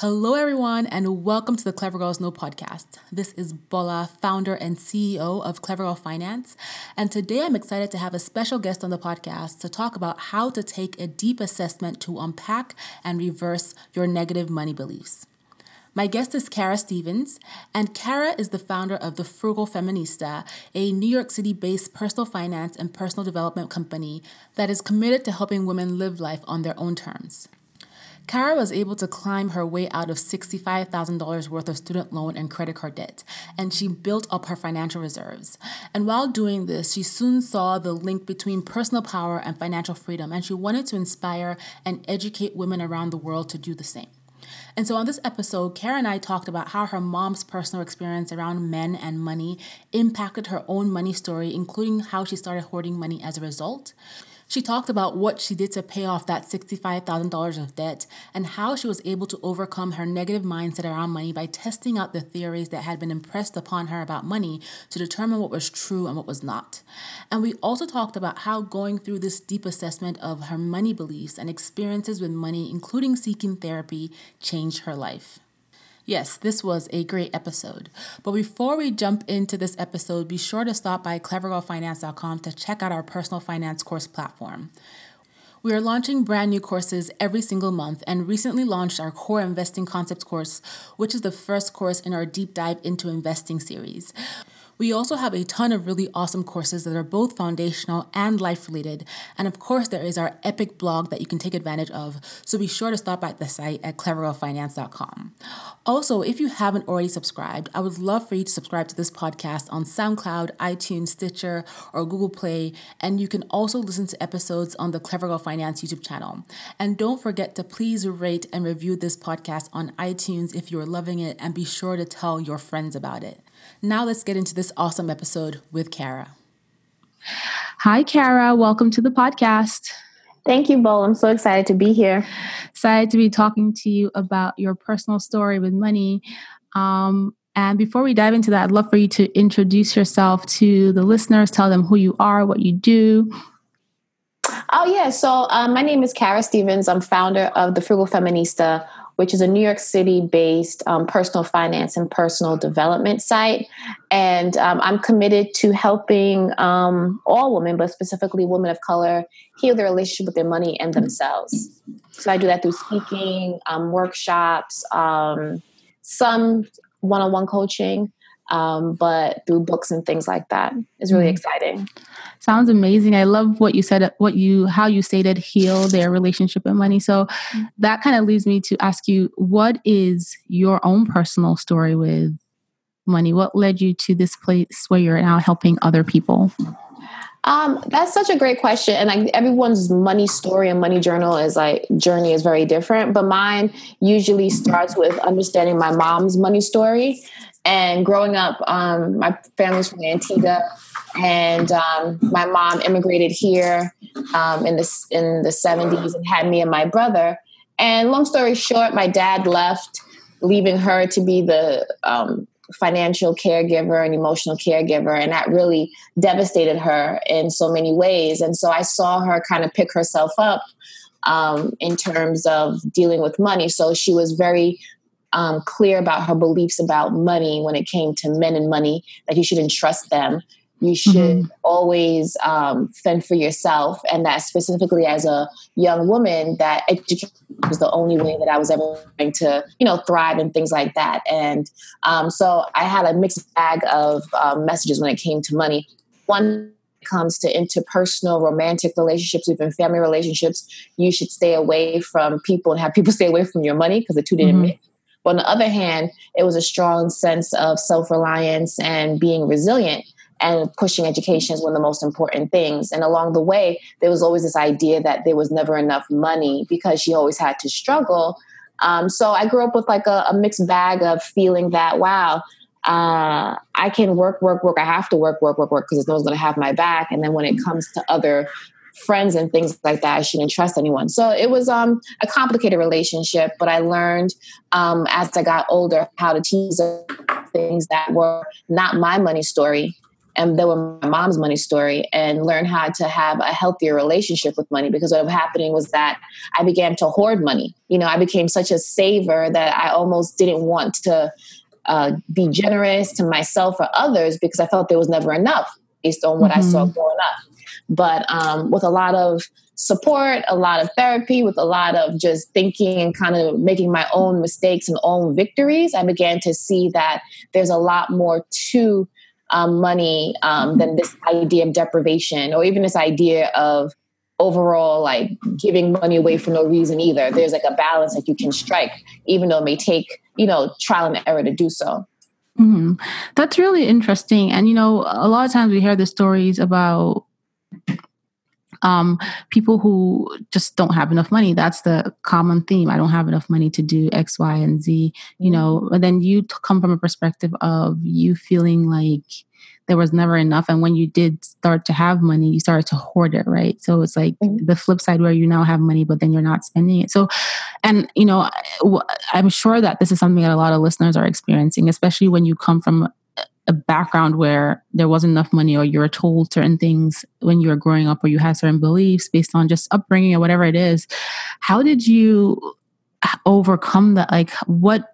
Hello, everyone, and welcome to the Clever Girls Know podcast. This is Bola, founder and CEO of Clever Girl Finance. And today I'm excited to have a special guest on the podcast to talk about how to take a deep assessment to unpack and reverse your negative money beliefs. My guest is Kara Stevens, and Kara is the founder of The Frugal Feminista, a New York City based personal finance and personal development company that is committed to helping women live life on their own terms. Kara was able to climb her way out of $65,000 worth of student loan and credit card debt, and she built up her financial reserves. And while doing this, she soon saw the link between personal power and financial freedom, and she wanted to inspire and educate women around the world to do the same. And so, on this episode, Kara and I talked about how her mom's personal experience around men and money impacted her own money story, including how she started hoarding money as a result. She talked about what she did to pay off that $65,000 of debt and how she was able to overcome her negative mindset around money by testing out the theories that had been impressed upon her about money to determine what was true and what was not. And we also talked about how going through this deep assessment of her money beliefs and experiences with money, including seeking therapy, changed her life. Yes, this was a great episode. But before we jump into this episode, be sure to stop by clevergirlfinance.com to check out our personal finance course platform. We are launching brand new courses every single month and recently launched our Core Investing Concepts course, which is the first course in our deep dive into investing series. We also have a ton of really awesome courses that are both foundational and life related. And of course, there is our epic blog that you can take advantage of. So be sure to stop by the site at clevergirlfinance.com. Also, if you haven't already subscribed, I would love for you to subscribe to this podcast on SoundCloud, iTunes, Stitcher, or Google Play. And you can also listen to episodes on the Clever Girl Finance YouTube channel. And don't forget to please rate and review this podcast on iTunes if you're loving it, and be sure to tell your friends about it. Now let's get into this awesome episode with Kara. Hi, Kara. Welcome to the podcast. Thank you, Bo. I'm so excited to be here. Excited to be talking to you about your personal story with money. Um, and before we dive into that, I'd love for you to introduce yourself to the listeners, tell them who you are, what you do. Oh, yeah. So, um, my name is Kara Stevens. I'm founder of The Frugal Feminista, which is a New York City based um, personal finance and personal development site. And um, I'm committed to helping um, all women, but specifically women of color, heal their relationship with their money and themselves. So I do that through speaking, um, workshops, um, some one on one coaching. Um, but through books and things like that is really mm-hmm. exciting. Sounds amazing. I love what you said, what you, how you stated heal their relationship with money. So mm-hmm. that kind of leads me to ask you, what is your own personal story with money? What led you to this place where you're now helping other people? Um, that's such a great question, and like everyone's money story and money journal is like journey is very different. But mine usually starts with understanding my mom's money story. And growing up, um, my family's from Antigua, and um, my mom immigrated here um, in the in the seventies and had me and my brother. And long story short, my dad left, leaving her to be the um, financial caregiver and emotional caregiver, and that really devastated her in so many ways. And so I saw her kind of pick herself up um, in terms of dealing with money. So she was very um, clear about her beliefs about money when it came to men and money, that you shouldn't trust them you should mm-hmm. always um, fend for yourself and that specifically as a young woman that education was the only way that i was ever going to you know thrive and things like that and um, so i had a mixed bag of um, messages when it came to money one comes to interpersonal romantic relationships even family relationships you should stay away from people and have people stay away from your money because the two didn't mm-hmm. mix but on the other hand, it was a strong sense of self reliance and being resilient and pushing education is one of the most important things. And along the way, there was always this idea that there was never enough money because she always had to struggle. Um, so I grew up with like a, a mixed bag of feeling that, wow, uh, I can work, work, work. I have to work, work, work, work because no one's going to have my back. And then when it comes to other friends and things like that, I shouldn't trust anyone. So it was um, a complicated relationship, but I learned um, as I got older how to tease things that were not my money story and they were my mom's money story and learn how to have a healthier relationship with money because what was happening was that I began to hoard money. You know, I became such a saver that I almost didn't want to uh, be generous to myself or others because I felt there was never enough based on what mm-hmm. I saw mm-hmm. growing up. But um, with a lot of support, a lot of therapy, with a lot of just thinking and kind of making my own mistakes and own victories, I began to see that there's a lot more to um, money um, than this idea of deprivation or even this idea of overall like giving money away for no reason either. There's like a balance that you can strike, even though it may take, you know, trial and error to do so. Mm-hmm. That's really interesting. And, you know, a lot of times we hear the stories about um, people who just don't have enough money. That's the common theme. I don't have enough money to do X, Y, and Z. You know, mm-hmm. and then you come from a perspective of you feeling like there was never enough, and when you did start to have money, you started to hoard it, right? So it's like mm-hmm. the flip side where you now have money, but then you're not spending it. So, and you know, I'm sure that this is something that a lot of listeners are experiencing, especially when you come from a background where there wasn't enough money or you were told certain things when you were growing up or you had certain beliefs based on just upbringing or whatever it is. How did you overcome that? Like what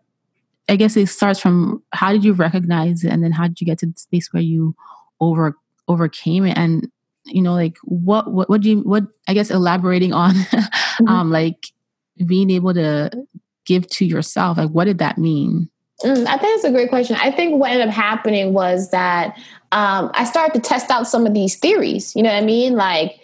i guess it starts from how did you recognize it and then how did you get to the space where you over overcame it? And you know like what what what do you what i guess elaborating on mm-hmm. um like being able to give to yourself like what did that mean Mm, I think it's a great question. I think what ended up happening was that um, I started to test out some of these theories. You know what I mean? Like,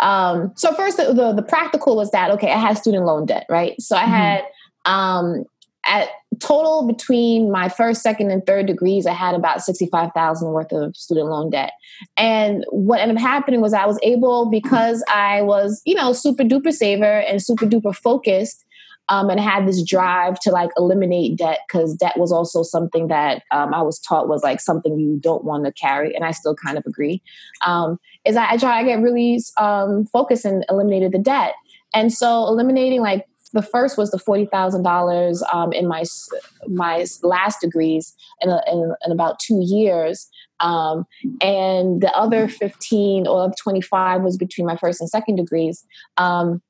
um, so first, the, the, the practical was that okay, I had student loan debt, right? So I mm-hmm. had um, at total between my first, second, and third degrees, I had about sixty-five thousand worth of student loan debt. And what ended up happening was I was able because I was, you know, super duper saver and super duper focused um, and had this drive to like eliminate debt because debt was also something that um, I was taught was like something you don't want to carry, and I still kind of agree. Um, is I, I try to get really um, focused and eliminated the debt, and so eliminating like the first was the forty thousand um, dollars in my my last degrees in, a, in, in about two years, um, and the other fifteen or twenty five was between my first and second degrees. Um,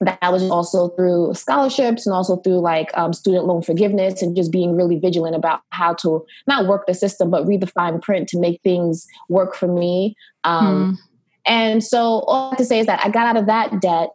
that was also through scholarships and also through like um, student loan forgiveness and just being really vigilant about how to not work the system but read the fine print to make things work for me um, hmm. and so all i have to say is that i got out of that debt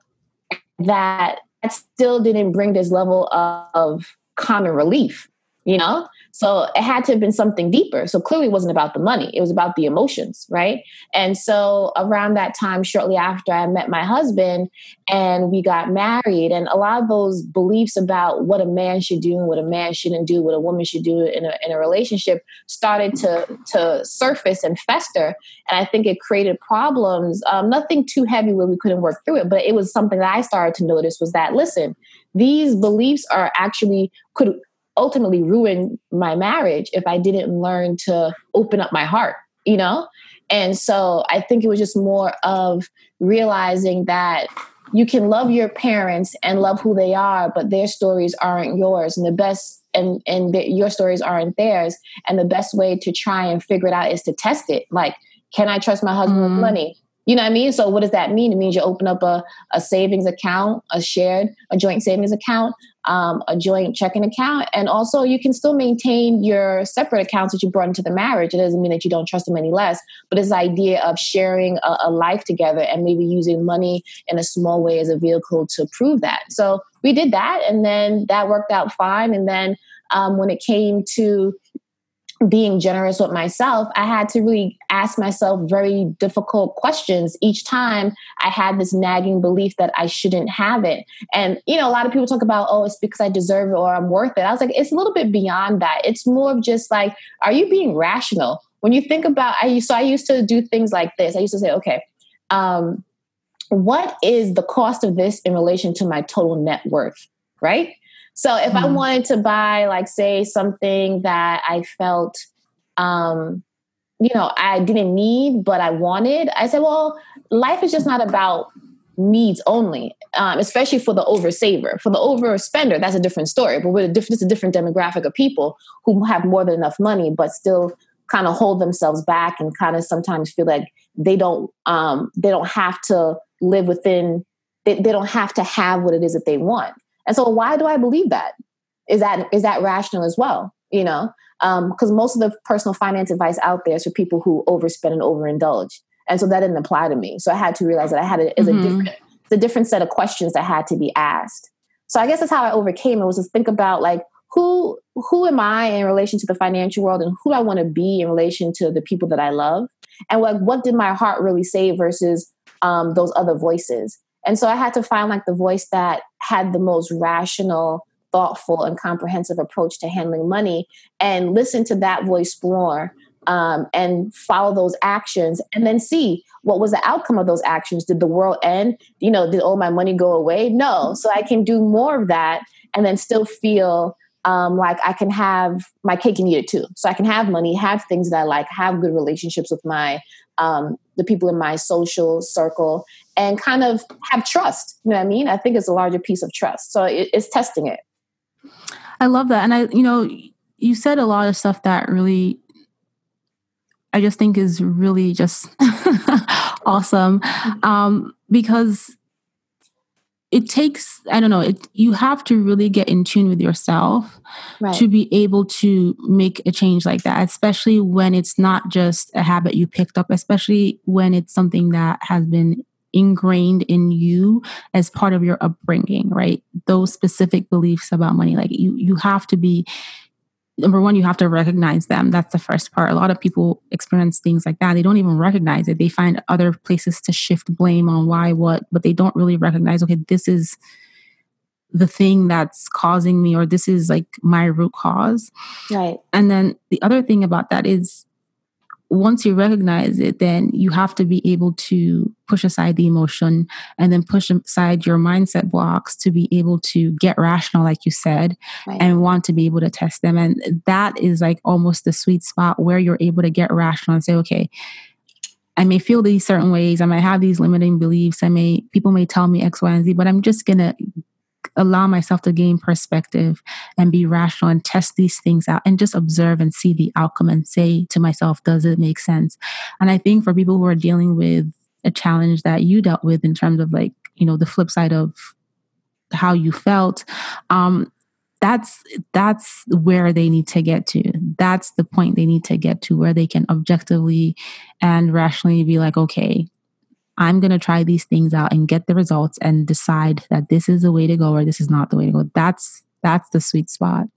that still didn't bring this level of common relief you know so it had to have been something deeper. So clearly it wasn't about the money, it was about the emotions, right? And so around that time, shortly after I met my husband and we got married, and a lot of those beliefs about what a man should do and what a man shouldn't do, what a woman should do in a, in a relationship started to, to surface and fester. And I think it created problems, um, nothing too heavy where we couldn't work through it, but it was something that I started to notice was that, listen, these beliefs are actually could ultimately ruin my marriage if I didn't learn to open up my heart, you know? And so I think it was just more of realizing that you can love your parents and love who they are, but their stories aren't yours. And the best and and the, your stories aren't theirs. And the best way to try and figure it out is to test it. Like, can I trust my husband mm. with money? You know what I mean? So what does that mean? It means you open up a, a savings account, a shared, a joint savings account, um, a joint checking account. And also you can still maintain your separate accounts that you brought into the marriage. It doesn't mean that you don't trust them any less, but this idea of sharing a, a life together and maybe using money in a small way as a vehicle to prove that. So we did that and then that worked out fine. And then um, when it came to being generous with myself, I had to really ask myself very difficult questions each time I had this nagging belief that I shouldn't have it. And, you know, a lot of people talk about, oh, it's because I deserve it or I'm worth it. I was like, it's a little bit beyond that. It's more of just like, are you being rational? When you think about, I so I used to do things like this. I used to say, okay, um, what is the cost of this in relation to my total net worth? Right? So if mm. I mm-hmm. wanted to buy, like, say, something that I felt, um, you know, I didn't need, but I wanted, I said, well, life is just not about needs only, um, especially for the oversaver. For the overspender, that's a different story. But with a different, it's a different demographic of people who have more than enough money, but still kind of hold themselves back and kind of sometimes feel like they don't um, they don't have to live within they, they don't have to have what it is that they want and so why do i believe that? Is that is that rational as well you know? Because um, most of the personal finance advice out there is for people who overspend and overindulge. And so that didn't apply to me. So i had to realize that i had a, is mm-hmm. a different it's a different set of questions that had to be asked. So i guess that's how i overcame it was to think about like who who am i in relation to the financial world and who i want to be in relation to the people that i love? And like what did my heart really say versus um, those other voices and so i had to find like the voice that had the most rational thoughtful and comprehensive approach to handling money and listen to that voice more um, and follow those actions and then see what was the outcome of those actions. Did the world end? You know did all my money go away? No. So i can do more of that and then still feel um, like I can have my cake and eat it too. So I can have money, have things that I like, have good relationships with my um, the people in my social circle, and kind of have trust. You know what I mean? I think it's a larger piece of trust. So it, it's testing it. I love that, and I, you know, you said a lot of stuff that really, I just think is really just awesome, mm-hmm. um, because it takes i don't know it, you have to really get in tune with yourself right. to be able to make a change like that especially when it's not just a habit you picked up especially when it's something that has been ingrained in you as part of your upbringing right those specific beliefs about money like you you have to be number one, you have to recognize them. That's the first part. A lot of people experience things like that. They don't even recognize it. They find other places to shift blame on why, what, but they don't really recognize, okay, this is the thing that's causing me, or this is like my root cause. Right. And then the other thing about that is once you recognize it, then you have to be able to push aside the emotion and then push aside your mindset blocks to be able to get rational, like you said, right. and want to be able to test them. And that is like almost the sweet spot where you're able to get rational and say, okay, I may feel these certain ways. I might have these limiting beliefs. I may, people may tell me X, Y, and Z, but I'm just going to allow myself to gain perspective and be rational and test these things out and just observe and see the outcome and say to myself, does it make sense? And I think for people who are dealing with a challenge that you dealt with in terms of like, you know, the flip side of how you felt, um, that's that's where they need to get to that's the point they need to get to where they can objectively and rationally be like okay I'm going to try these things out and get the results and decide that this is the way to go or this is not the way to go. That's that's the sweet spot.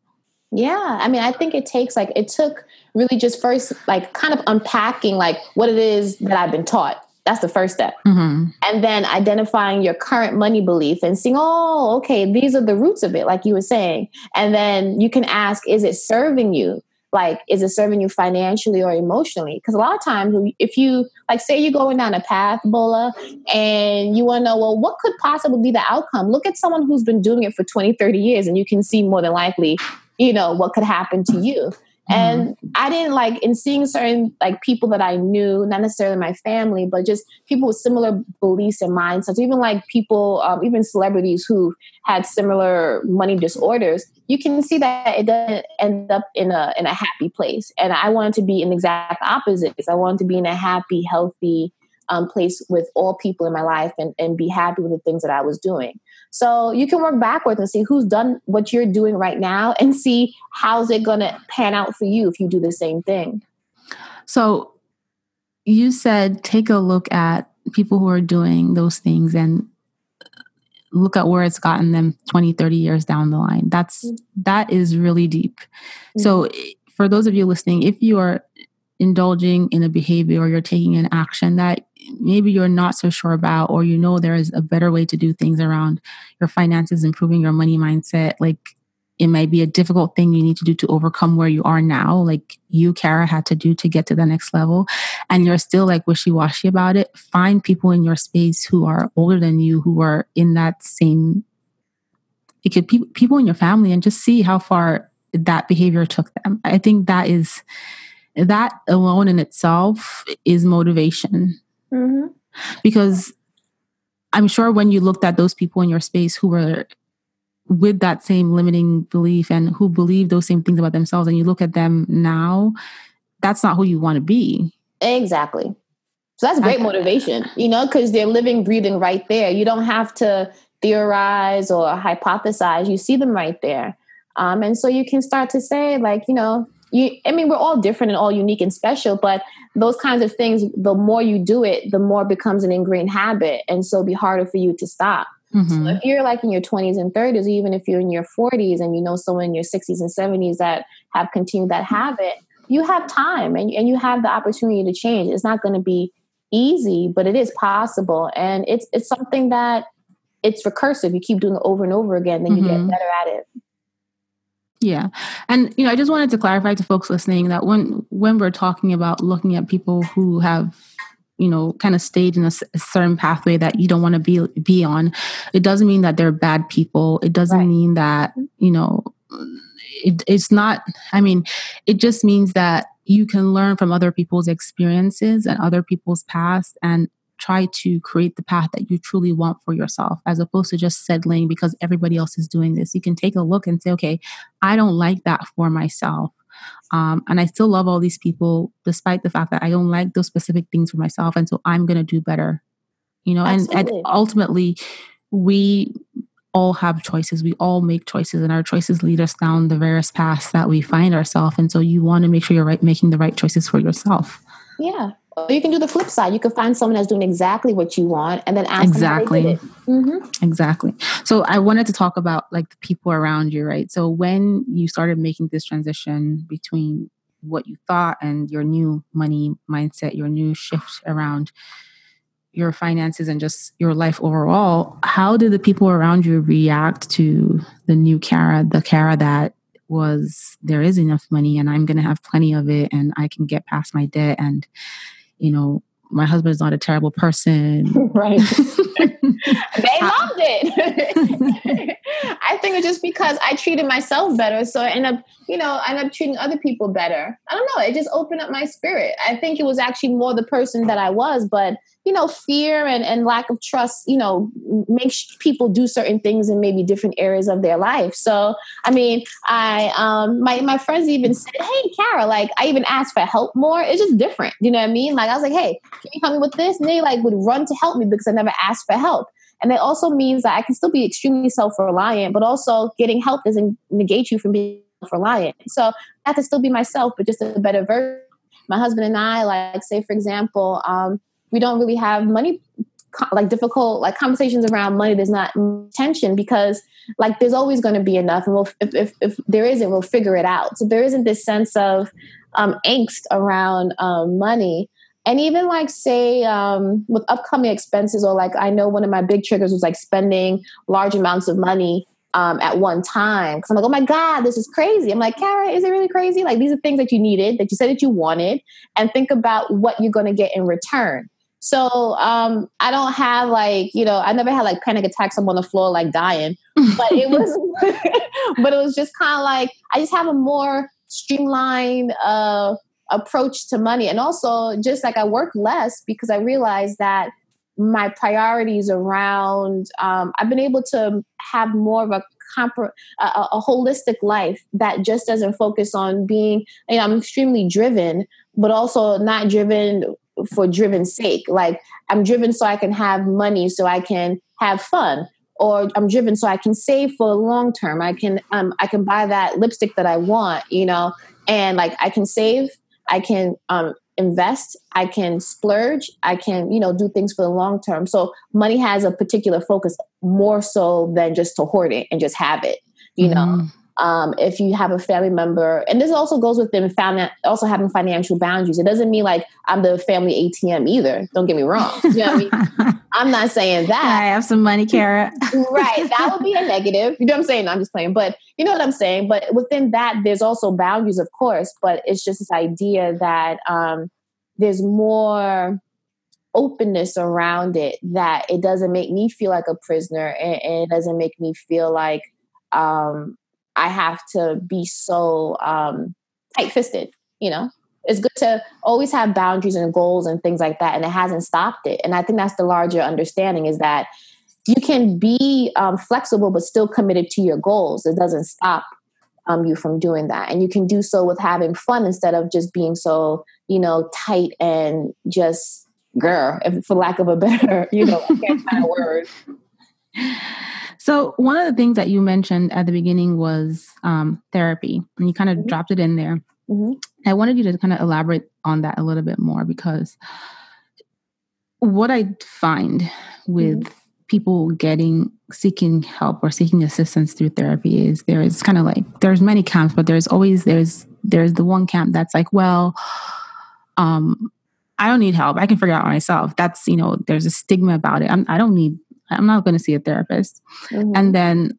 Yeah, I mean, I think it takes like it took really just first like kind of unpacking like what it is that I've been taught. That's the first step. Mm-hmm. And then identifying your current money belief and seeing, oh, okay, these are the roots of it, like you were saying. And then you can ask, is it serving you? Like is it serving you financially or emotionally? Because a lot of times if you like say you're going down a path bola and you want to know well what could possibly be the outcome? Look at someone who's been doing it for 20 30 years and you can see more than likely you know what could happen to you and mm-hmm. I didn't like in seeing certain like people that I knew, not necessarily my family, but just people with similar beliefs and mindsets, even like people, um, even celebrities who had similar money disorders, you can see that it doesn't end up in a in a happy place. And I wanted to be an exact opposite. I wanted to be in a happy, healthy um, place with all people in my life and, and be happy with the things that I was doing. So you can work backwards and see who's done what you're doing right now and see how's it going to pan out for you if you do the same thing. So you said take a look at people who are doing those things and look at where it's gotten them 20 30 years down the line that's mm-hmm. that is really deep mm-hmm. so for those of you listening if you are indulging in a behavior or you're taking an action that maybe you're not so sure about, or you know there is a better way to do things around your finances, improving your money mindset, like it might be a difficult thing you need to do to overcome where you are now, like you, Kara, had to do to get to the next level, and you're still like wishy washy about it, find people in your space who are older than you, who are in that same. It could be people in your family, and just see how far that behavior took them. I think that is that alone in itself is motivation Mm-hmm. Because I'm sure when you looked at those people in your space who were with that same limiting belief and who believe those same things about themselves, and you look at them now, that's not who you want to be. Exactly. So that's great motivation, you know, because they're living, breathing right there. You don't have to theorize or hypothesize. You see them right there. Um, and so you can start to say, like, you know, you, I mean, we're all different and all unique and special, but those kinds of things, the more you do it, the more it becomes an ingrained habit. And so it'll be harder for you to stop. Mm-hmm. So if you're like in your 20s and 30s, even if you're in your 40s and you know someone in your 60s and 70s that have continued that habit, you have time and, and you have the opportunity to change. It's not going to be easy, but it is possible. And it's it's something that it's recursive. You keep doing it over and over again, then you mm-hmm. get better at it. Yeah. And you know, I just wanted to clarify to folks listening that when when we're talking about looking at people who have you know kind of stayed in a, a certain pathway that you don't want to be be on it doesn't mean that they're bad people it doesn't right. mean that you know it, it's not i mean it just means that you can learn from other people's experiences and other people's past and try to create the path that you truly want for yourself as opposed to just settling because everybody else is doing this you can take a look and say okay i don't like that for myself um, and I still love all these people, despite the fact that I don't like those specific things for myself. And so I'm going to do better, you know, and, and ultimately we all have choices. We all make choices and our choices lead us down the various paths that we find ourselves. And so you want to make sure you're right, making the right choices for yourself. Yeah. Or you can do the flip side. You can find someone that's doing exactly what you want and then ask exactly. Mm-hmm. Exactly. So I wanted to talk about like the people around you, right? So when you started making this transition between what you thought and your new money mindset, your new shift around your finances and just your life overall, how did the people around you react to the new Kara, the Kara that was there is enough money and I'm going to have plenty of it and I can get past my debt and you know, my husband is not a terrible person. Right. they loved it. I think it's just because I treated myself better. So I end up, you know, I end up treating other people better. I don't know. It just opened up my spirit. I think it was actually more the person that I was, but you know, fear and, and lack of trust, you know, makes people do certain things in maybe different areas of their life. So, I mean, I, um, my, my friends even said, Hey, Kara, like I even asked for help more. It's just different. You know what I mean? Like I was like, Hey, can you help me with this? And they like would run to help me because I never asked for help. And it also means that I can still be extremely self-reliant, but also getting help doesn't negate you from being self-reliant. So I have to still be myself, but just a better version. My husband and I, like say for example, um, we don't really have money like difficult like conversations around money. There's not tension because like there's always going to be enough and we'll if, if, if there isn't we'll figure it out. So there isn't this sense of um, angst around um, money. And even like say um, with upcoming expenses or like i know one of my big triggers was like spending large amounts of money um, at one time. Because i'm like oh my god this is crazy. I'm like kara is it really crazy? Like these are things that you needed that you said that you wanted and think about what you're going to get in return so um, I don't have like, you know, I never had like panic attacks. I'm on the floor like dying. But it was but it was just kind of like I just have a more streamlined uh, approach to money. And also just like I work less because I realized that my priorities around um, I've been able to have more of a a, a, holistic life that just doesn't focus on being you know i'm extremely driven but also not driven for driven sake. Like I'm driven so I can have money, so I can have fun, or I'm driven so I can save for long term. I can um I can buy that lipstick that I want, you know, and like I can save, I can um invest, I can splurge, I can you know do things for the long term. So money has a particular focus more so than just to hoard it and just have it, you mm-hmm. know um, if you have a family member, and this also goes with them found also having financial boundaries. It doesn't mean like I'm the family ATM either. Don't get me wrong. You know what I mean? I'm not saying that. I have some money, Kara. right. That would be a negative. You know what I'm saying? I'm just playing. But you know what I'm saying? But within that, there's also boundaries, of course. But it's just this idea that um, there's more openness around it that it doesn't make me feel like a prisoner and, and it doesn't make me feel like um, I have to be so um, tight fisted, you know? It's good to always have boundaries and goals and things like that, and it hasn't stopped it. And I think that's the larger understanding is that you can be um, flexible but still committed to your goals. It doesn't stop um, you from doing that. And you can do so with having fun instead of just being so, you know, tight and just girl, for lack of a better, you know, word. So one of the things that you mentioned at the beginning was um, therapy, and you kind of mm-hmm. dropped it in there. Mm-hmm. I wanted you to kind of elaborate on that a little bit more because what I find with mm-hmm. people getting seeking help or seeking assistance through therapy is there is kind of like there's many camps, but there's always there's there's the one camp that's like, well, um, I don't need help. I can figure out myself. That's you know, there's a stigma about it. I'm, I do not need. I'm not going to see a therapist. Mm-hmm. And then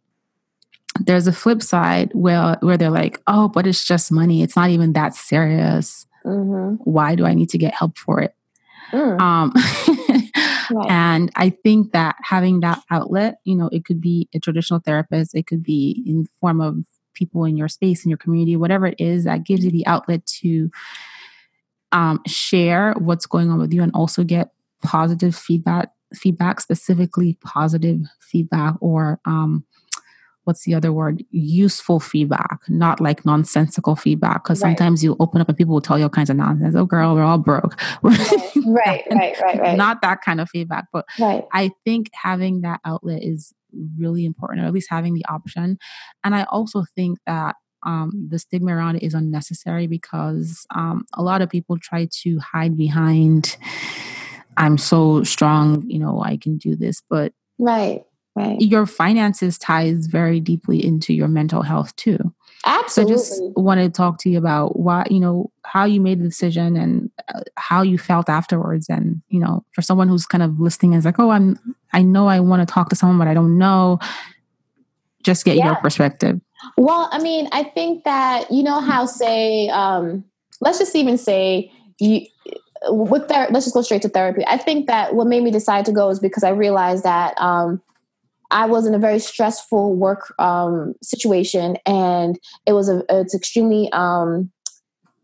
there's a flip side where where they're like, oh, but it's just money. It's not even that serious. Mm-hmm. Why do I need to get help for it? Mm. Um, right. And I think that having that outlet, you know, it could be a traditional therapist, it could be in form of people in your space, in your community, whatever it is that gives you the outlet to um, share what's going on with you and also get positive feedback feedback specifically positive feedback or um, what's the other word useful feedback not like nonsensical feedback because right. sometimes you open up and people will tell you all kinds of nonsense oh girl we're all broke right right right right, right. not that kind of feedback but right. i think having that outlet is really important or at least having the option and i also think that um, the stigma around it is unnecessary because um, a lot of people try to hide behind i'm so strong you know i can do this but right Right. Your finances ties very deeply into your mental health too. Absolutely. So just want to talk to you about why, you know, how you made the decision and uh, how you felt afterwards. And, you know, for someone who's kind of listening is like, oh, I'm, I know I want to talk to someone, but I don't know. Just get yeah. your perspective. Well, I mean, I think that, you know, how say, um, let's just even say you, with ther- let's just go straight to therapy. I think that what made me decide to go is because I realized that, um, I was in a very stressful work um, situation, and it was a it's extremely um,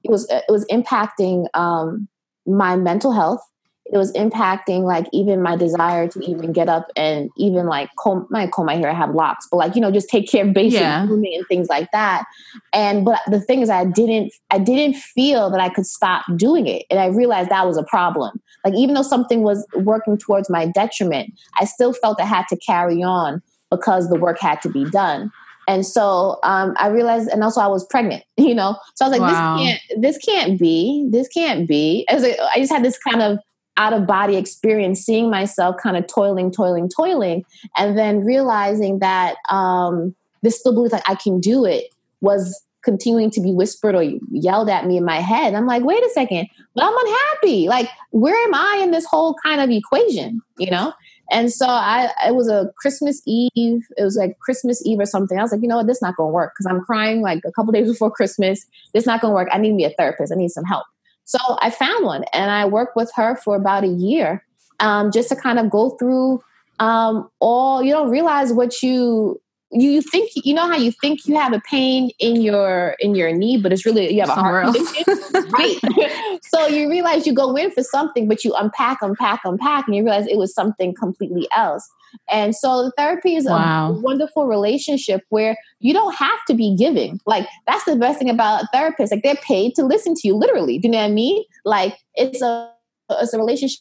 it was it was impacting um, my mental health it was impacting like even my desire to even get up and even like comb my comb my hair. I have locks, but like you know, just take care of basic yeah. grooming and things like that. And but the thing is, I didn't I didn't feel that I could stop doing it, and I realized that was a problem. Like even though something was working towards my detriment, I still felt I had to carry on because the work had to be done. And so um, I realized, and also I was pregnant, you know. So I was like, wow. this can't, this can't be, this can't be. As I just had this kind of out of body experience, seeing myself kind of toiling, toiling, toiling, and then realizing that um, this still belief like I can do it was continuing to be whispered or yelled at me in my head. I'm like, wait a second, but I'm unhappy. Like, where am I in this whole kind of equation? You know? And so I, it was a Christmas Eve. It was like Christmas Eve or something. I was like, you know what, this not gonna work because I'm crying like a couple days before Christmas. This not gonna work. I need me a therapist. I need some help. So I found one and I worked with her for about a year um, just to kind of go through um, all, you don't realize what you, you, you think you know how you think you have a pain in your in your knee, but it's really you have a Somewhere heart condition, right? so you realize you go in for something, but you unpack, unpack, unpack, and you realize it was something completely else. And so therapy is wow. a wonderful relationship where you don't have to be giving. Like that's the best thing about therapists. Like they're paid to listen to you, literally. Do you know what I mean? Like it's a it's a relationship.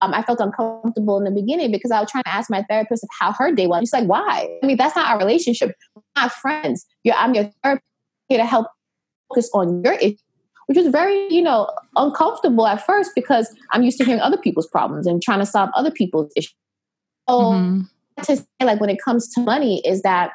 Um, I felt uncomfortable in the beginning because I was trying to ask my therapist how her day was. She's like, "Why? I mean, that's not our relationship. We're not friends. You're, I'm your therapist here to help focus on your issue." Which was very, you know, uncomfortable at first because I'm used to hearing other people's problems and trying to solve other people's issues. So mm-hmm. to say, like when it comes to money, is that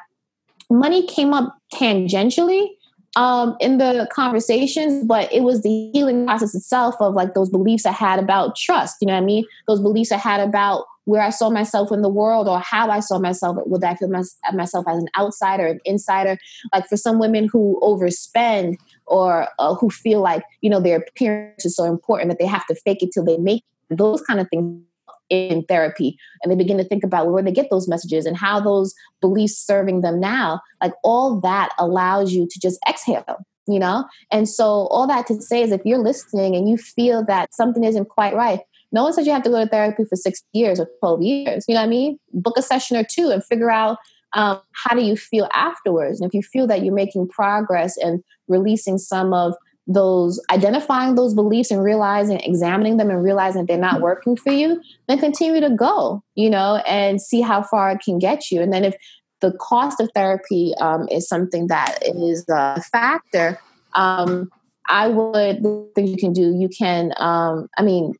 money came up tangentially um, in the conversations, but it was the healing process itself of like those beliefs I had about trust. You know what I mean? Those beliefs I had about where I saw myself in the world or how I saw myself. Would I feel my, myself as an outsider, an insider? Like for some women who overspend or uh, who feel like you know their appearance is so important that they have to fake it till they make it, those kind of things in therapy and they begin to think about where they get those messages and how those beliefs serving them now like all that allows you to just exhale you know and so all that to say is if you're listening and you feel that something isn't quite right no one says you have to go to therapy for six years or 12 years you know what i mean book a session or two and figure out um, how do you feel afterwards? And if you feel that you're making progress and releasing some of those identifying those beliefs and realizing examining them and realizing they're not working for you then continue to go you know and see how far it can get you. And then if the cost of therapy um, is something that is a factor um, i would think you can do you can um, i mean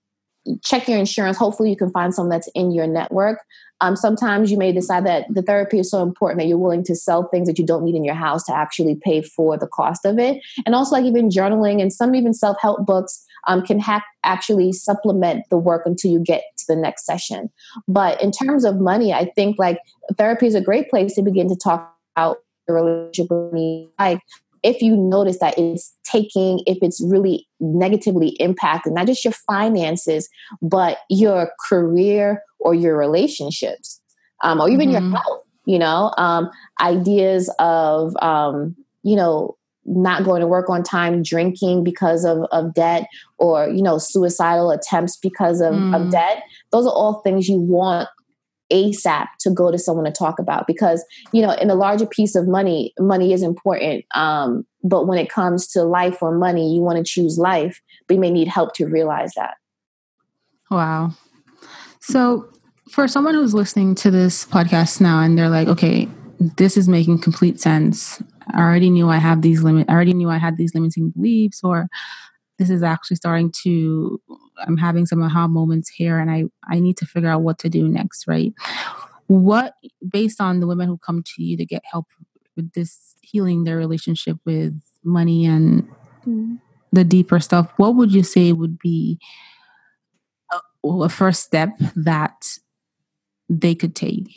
check your insurance. Hopefully you can find someone that's in your network um, sometimes you may decide that the therapy is so important that you're willing to sell things that you don't need in your house to actually pay for the cost of it. And also, like even journaling and some even self help books um, can ha- actually supplement the work until you get to the next session. But in terms of money, I think like therapy is a great place to begin to talk about the relationship with me. Like if you notice that it's taking, if it's really negatively impacting not just your finances, but your career or your relationships, um, or even mm-hmm. your health, you know, um, ideas of, um, you know, not going to work on time, drinking because of, of debt, or, you know, suicidal attempts because of, mm. of debt. Those are all things you want ASAP to go to someone to talk about because, you know, in a larger piece of money, money is important. Um, but when it comes to life or money, you want to choose life, but you may need help to realize that. Wow. So, for someone who's listening to this podcast now and they're like, okay, this is making complete sense. I already knew I have these limit. I already knew I had these limiting beliefs, or this is actually starting to i'm having some aha moments here and i i need to figure out what to do next right what based on the women who come to you to get help with this healing their relationship with money and mm-hmm. the deeper stuff what would you say would be a, a first step that they could take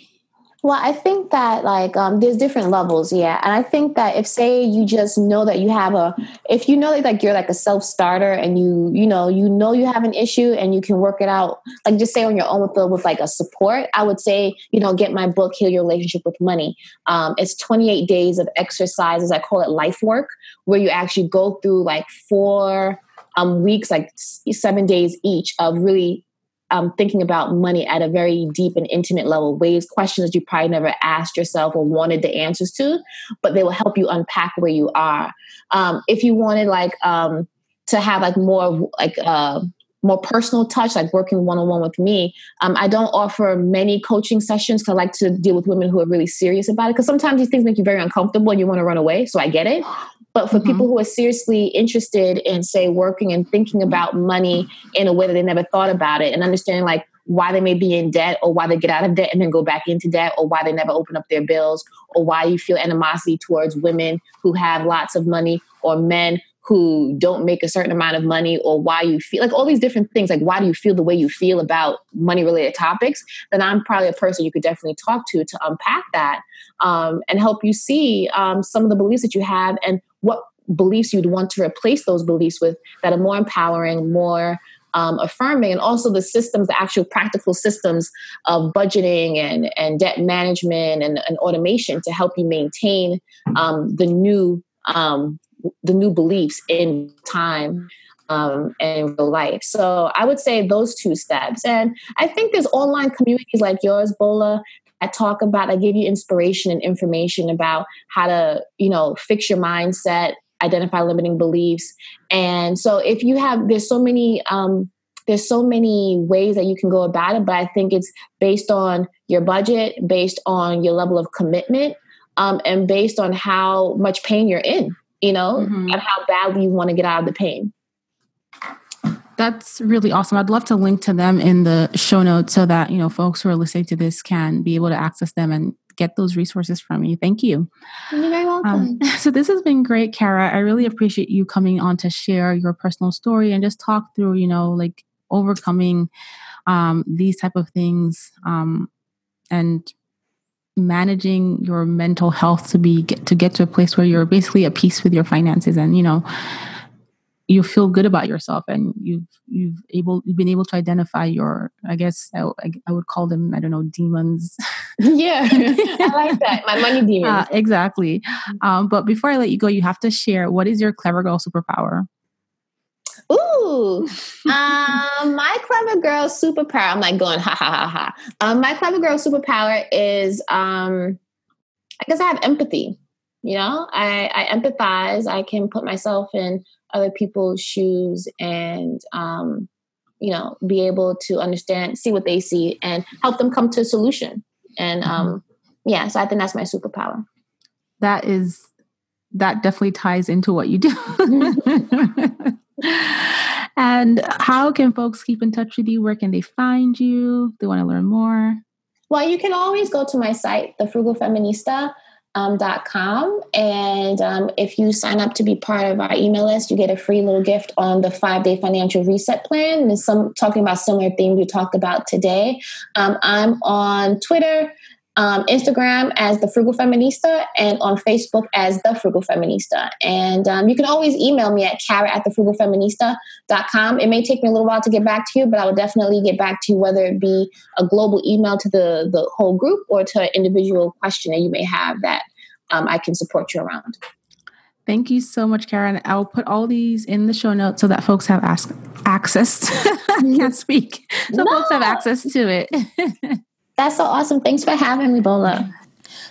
well, I think that like um, there's different levels, yeah. And I think that if say you just know that you have a, if you know that like you're like a self starter and you you know you know you have an issue and you can work it out, like just say on your own with the, with like a support. I would say you know get my book, Heal Your Relationship with Money. Um, it's 28 days of exercises. I call it life work, where you actually go through like four um, weeks, like seven days each of really um, thinking about money at a very deep and intimate level, ways, questions that you probably never asked yourself or wanted the answers to, but they will help you unpack where you are. Um, if you wanted like um, to have like more like uh, more personal touch, like working one on one with me. Um, I don't offer many coaching sessions because I like to deal with women who are really serious about it. Because sometimes these things make you very uncomfortable and you want to run away. So I get it. But for mm-hmm. people who are seriously interested in, say, working and thinking about money in a way that they never thought about it and understanding like why they may be in debt or why they get out of debt and then go back into debt or why they never open up their bills or why you feel animosity towards women who have lots of money or men who don't make a certain amount of money or why you feel like all these different things like why do you feel the way you feel about money related topics then i'm probably a person you could definitely talk to to unpack that um, and help you see um, some of the beliefs that you have and what beliefs you'd want to replace those beliefs with that are more empowering more um, affirming and also the systems the actual practical systems of budgeting and, and debt management and, and automation to help you maintain um, the new um, the new beliefs in time um, and real life. So I would say those two steps. And I think there's online communities like yours, Bola, I talk about, I give you inspiration and information about how to, you know, fix your mindset, identify limiting beliefs. And so if you have, there's so many, um, there's so many ways that you can go about it, but I think it's based on your budget, based on your level of commitment, um, and based on how much pain you're in you know, mm-hmm. and how badly you want to get out of the pain. That's really awesome. I'd love to link to them in the show notes so that, you know, folks who are listening to this can be able to access them and get those resources from you. Thank you. You're very welcome. Um, so this has been great, Kara. I really appreciate you coming on to share your personal story and just talk through, you know, like overcoming um, these type of things um, and managing your mental health to be get, to get to a place where you're basically at peace with your finances and you know you feel good about yourself and you've you've able you've been able to identify your i guess i, I would call them i don't know demons. Yeah. I like that. My money demons. uh, exactly um, but before i let you go you have to share what is your clever girl superpower Ooh, um, my clever girl superpower. I'm like going ha ha ha ha. Um, my clever girl superpower is um, I guess I have empathy. You know, I, I empathize. I can put myself in other people's shoes and, um, you know, be able to understand, see what they see, and help them come to a solution. And um, mm-hmm. yeah, so I think that's my superpower. That is, that definitely ties into what you do. and how can folks keep in touch with you? Where can they find you? They want to learn more. Well, you can always go to my site, The Frugal Feminista um. And um, if you sign up to be part of our email list, you get a free little gift on the five day financial reset plan. And some talking about similar themes we talked about today. Um, I'm on Twitter um, Instagram as the Frugal Feminista and on Facebook as the Frugal Feminista. And um, you can always email me at kara at thefrugalfeminista.com. It may take me a little while to get back to you, but I will definitely get back to you, whether it be a global email to the, the whole group or to an individual question that you may have that um, I can support you around. Thank you so much, Karen. I will put all these in the show notes so that folks have ask, access. I can't speak. So no. folks have access to it. That's so awesome. Thanks for having me, Bola.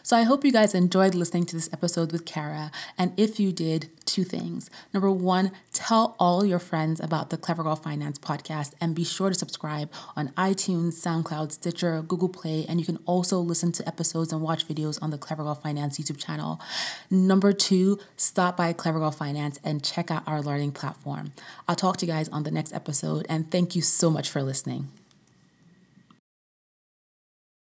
So I hope you guys enjoyed listening to this episode with Kara. And if you did, two things. Number one, tell all your friends about the Clever Girl Finance podcast and be sure to subscribe on iTunes, SoundCloud, Stitcher, Google Play, and you can also listen to episodes and watch videos on the Clever Girl Finance YouTube channel. Number two, stop by Clever Girl Finance and check out our learning platform. I'll talk to you guys on the next episode and thank you so much for listening.